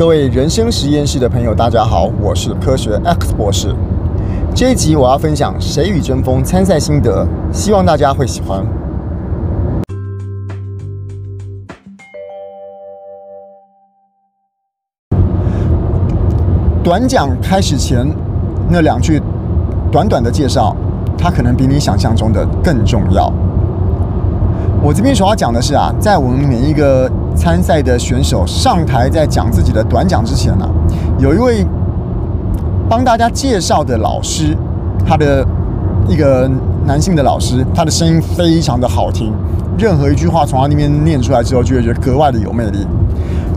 各位人生实验室的朋友，大家好，我是科学 X 博士。这一集我要分享《谁与争锋》参赛心得，希望大家会喜欢。短讲开始前那两句短短的介绍，它可能比你想象中的更重要。我这边所要讲的是啊，在我们每一个参赛的选手上台在讲自己的短讲之前呢、有一位帮大家介绍的老师，他的一个男性的老师，他的声音非常的好听，任何一句话从他那边念出来之后，就会觉得格外的有魅力。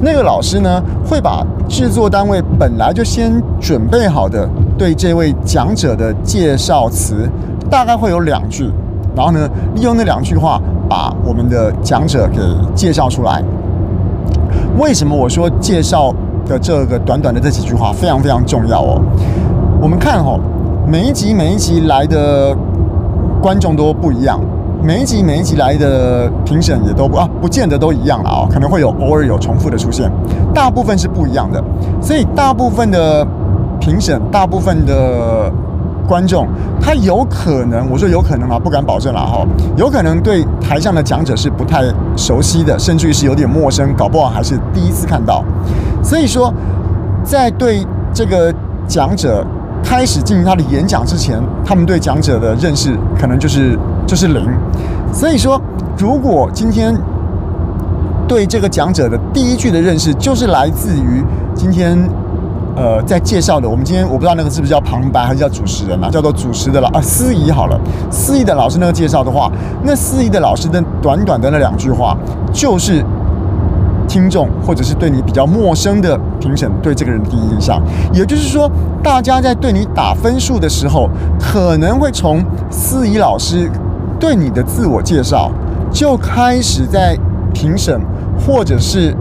那个老师呢，会把制作单位本来就先准备好的对这位讲者的介绍词，大概会有两句，然后呢，利用那两句话。把我们的讲者给介绍出来。为什么我说介绍的这个短短的这几句话非常非常重要哦？我们看哦，每一集每一集来的观众都不一样，每一集每一集来的评审也都不啊，不见得都一样了啊，可能会有偶尔有重复的出现，大部分是不一样的。所以大部分的评审，大部分的。观众他有可能，我说有可能啊，不敢保证了哈。有可能对台上的讲者是不太熟悉的，甚至于是有点陌生，搞不好还是第一次看到。所以说，在对这个讲者开始进行他的演讲之前，他们对讲者的认识可能就是就是零。所以说，如果今天对这个讲者的第一句的认识就是来自于今天。呃，在介绍的，我们今天我不知道那个是不是叫旁白还是叫主持人啊？叫做主持的了啊，司仪好了，司仪的老师那个介绍的话，那司仪的老师的短短的那两句话，就是听众或者是对你比较陌生的评审对这个人的第一印象。也就是说，大家在对你打分数的时候，可能会从司仪老师对你的自我介绍就开始在评审或者是。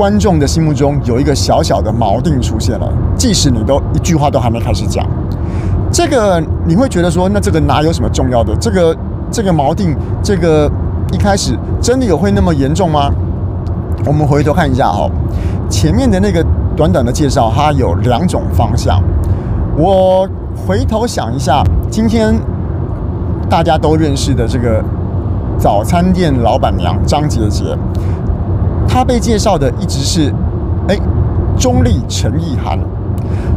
观众的心目中有一个小小的锚定出现了，即使你都一句话都还没开始讲，这个你会觉得说，那这个哪有什么重要的？这个这个锚定，这个一开始真的有会那么严重吗？我们回头看一下哈，前面的那个短短的介绍，它有两种方向。我回头想一下，今天大家都认识的这个早餐店老板娘张杰杰。他被介绍的一直是，哎，中立陈意涵。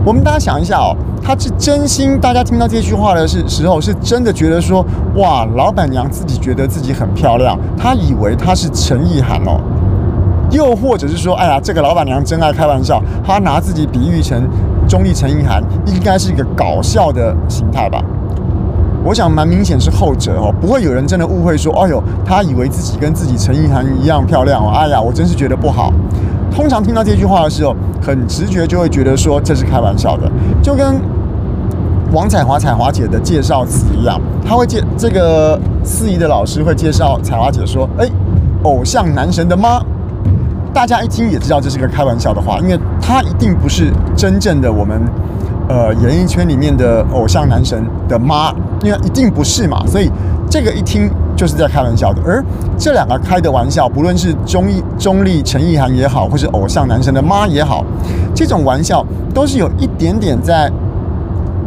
我们大家想一下哦，他是真心，大家听到这句话的是时候，是真的觉得说，哇，老板娘自己觉得自己很漂亮，他以为他是陈意涵哦。又或者是说，哎呀，这个老板娘真爱开玩笑，她拿自己比喻成中立陈意涵，应该是一个搞笑的形态吧。我想蛮明显是后者哦，不会有人真的误会说，哎呦，他以为自己跟自己陈意涵一样漂亮哦，哎呀，我真是觉得不好。通常听到这句话的时候，很直觉就会觉得说这是开玩笑的，就跟王彩华彩华姐的介绍词一样，他会介这个司仪的老师会介绍彩华姐说，哎，偶像男神的妈，大家一听也知道这是个开玩笑的话，因为他一定不是真正的我们。呃，演艺圈里面的偶像男神的妈，因为一定不是嘛，所以这个一听就是在开玩笑的。而这两个开的玩笑，不论是中意中立陈意涵也好，或是偶像男神的妈也好，这种玩笑都是有一点点在，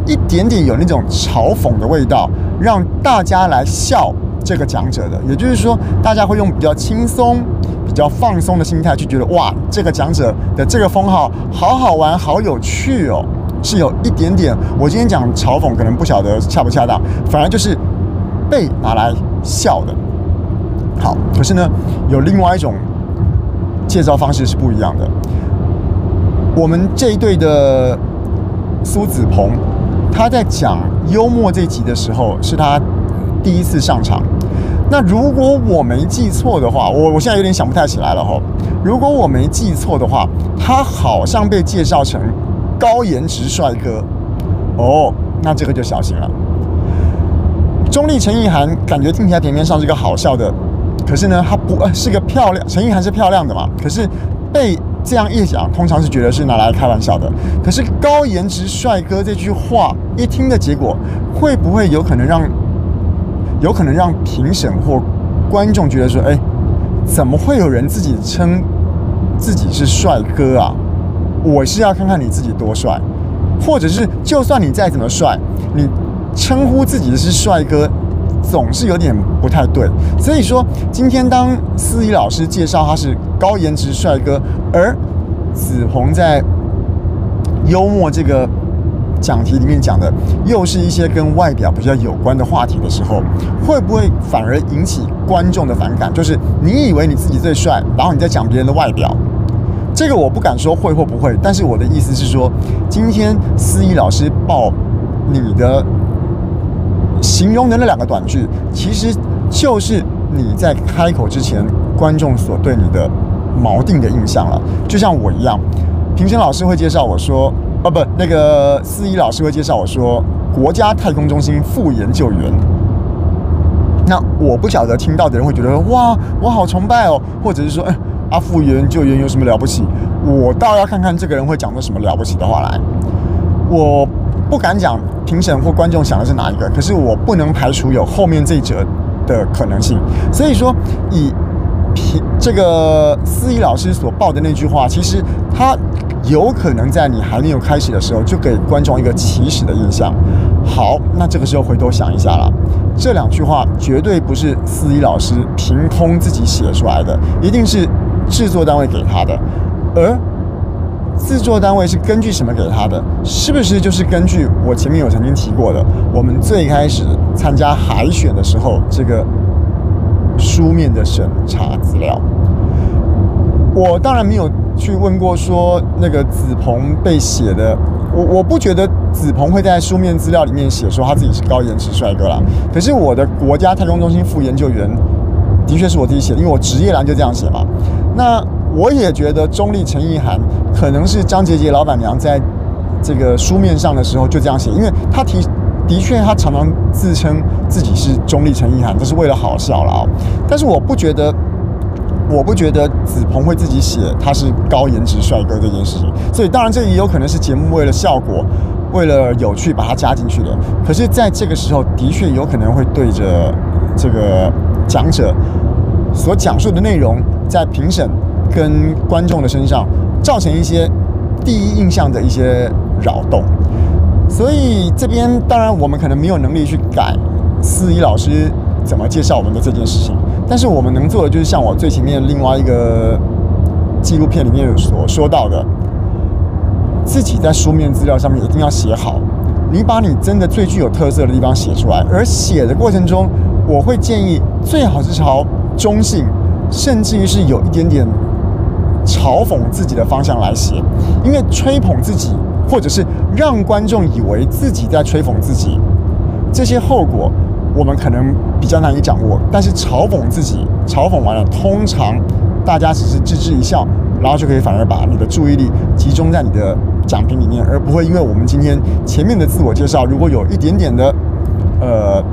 一点点有那种嘲讽的味道，让大家来笑这个讲者的。也就是说，大家会用比较轻松、比较放松的心态去觉得，哇，这个讲者的这个封号好好玩，好有趣哦。是有一点点，我今天讲嘲讽可能不晓得恰不恰当，反而就是被拿来笑的。好，可是呢，有另外一种介绍方式是不一样的。我们这一队的苏子鹏，他在讲幽默这集的时候，是他第一次上场。那如果我没记错的话，我我现在有点想不太起来了哈。如果我没记错的话，他好像被介绍成。高颜值帅哥，哦，那这个就小心了。中坜陈意涵感觉听起来表面上是个好笑的，可是呢，他不呃是个漂亮，陈意涵是漂亮的嘛。可是被这样一讲，通常是觉得是拿来开玩笑的。可是高颜值帅哥这句话一听的结果，会不会有可能让有可能让评审或观众觉得说，哎，怎么会有人自己称自己是帅哥啊，我是要看看你自己多帅，或者是就算你再怎么帅，你称呼自己是帅哥，总是有点不太对。所以说，今天当思怡老师介绍他是高颜值帅哥，而子鹏在幽默这个讲题里面讲的，又是一些跟外表比较有关的话题的时候，会不会反而引起观众的反感？就是你以为你自己最帅，然后你在讲别人的外表，这个我不敢说会或不会，但是我的意思是说，今天思怡老师报你的形容的那两个短句，其实就是你在开口之前，观众所对你的锚定的印象了。就像我一样，评审老师会介绍我说。哦不，那个思怡老师会介绍我说，国家太空中心副研究员。那我不晓得听到的人会觉得哇，我好崇拜哦，或者是说，哎，啊副研究员有什么了不起？我倒要看看这个人会讲出什么了不起的话来。我不敢讲评审或观众想的是哪一个，可是我不能排除有后面这一者的可能性。所以说，以评这个思怡老师所报的那句话，其实他。有可能在你还没有开始的时候，就给观众一个起始的印象。好，那这个时候回头想一下了，这两句话绝对不是思怡老师凭空自己写出来的，一定是制作单位给他的。而制作单位是根据什么给他的？是不是就是根据我前面有曾经提过的，我们最开始参加海选的时候这个书面的审查资料？我当然没有。去问过说那个子鹏被写的，我我不觉得子鹏会在书面资料里面写说他自己是高颜值帅哥啦。可是我的国家太空中心副研究员的确是我自己写，因为我职业栏就这样写嘛。那我也觉得中坜陈意涵可能是张杰杰老板娘在这个书面上的时候就这样写，因为他提的确他常常自称自己是中坜陈意涵，这是为了好笑了啊。但是我不觉得。我不觉得子鹏会自己写他是高颜值帅哥这件事情，所以当然这也有可能是节目为了效果、为了有趣把它加进去的。可是，在这个时候，的确有可能会对着这个讲者所讲述的内容，在评审跟观众的身上造成一些第一印象的一些扰动。所以这边当然我们可能没有能力去改司仪老师怎么介绍我们的这件事情。但是我们能做的就是像我最前面另外一个纪录片里面所说到的，自己在书面资料上面一定要写好，你把你真的最具有特色的地方写出来，而写的过程中，我会建议最好是朝中性，甚至于是有一点点嘲讽自己的方向来写，因为吹捧自己或者是让观众以为自己在吹捧自己，这些后果。我们可能比较难以掌握，但是嘲讽自己，嘲讽完了，通常大家只是置之一笑，然后就可以反而把你的注意力集中在你的讲评里面，而不会因为我们今天前面的自我介绍，如果有一点点的，呃，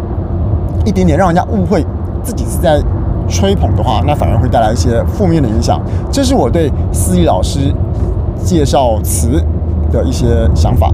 一点点让人家误会自己是在吹捧的话，那反而会带来一些负面的影响。这是我对思怡老师介绍词的一些想法。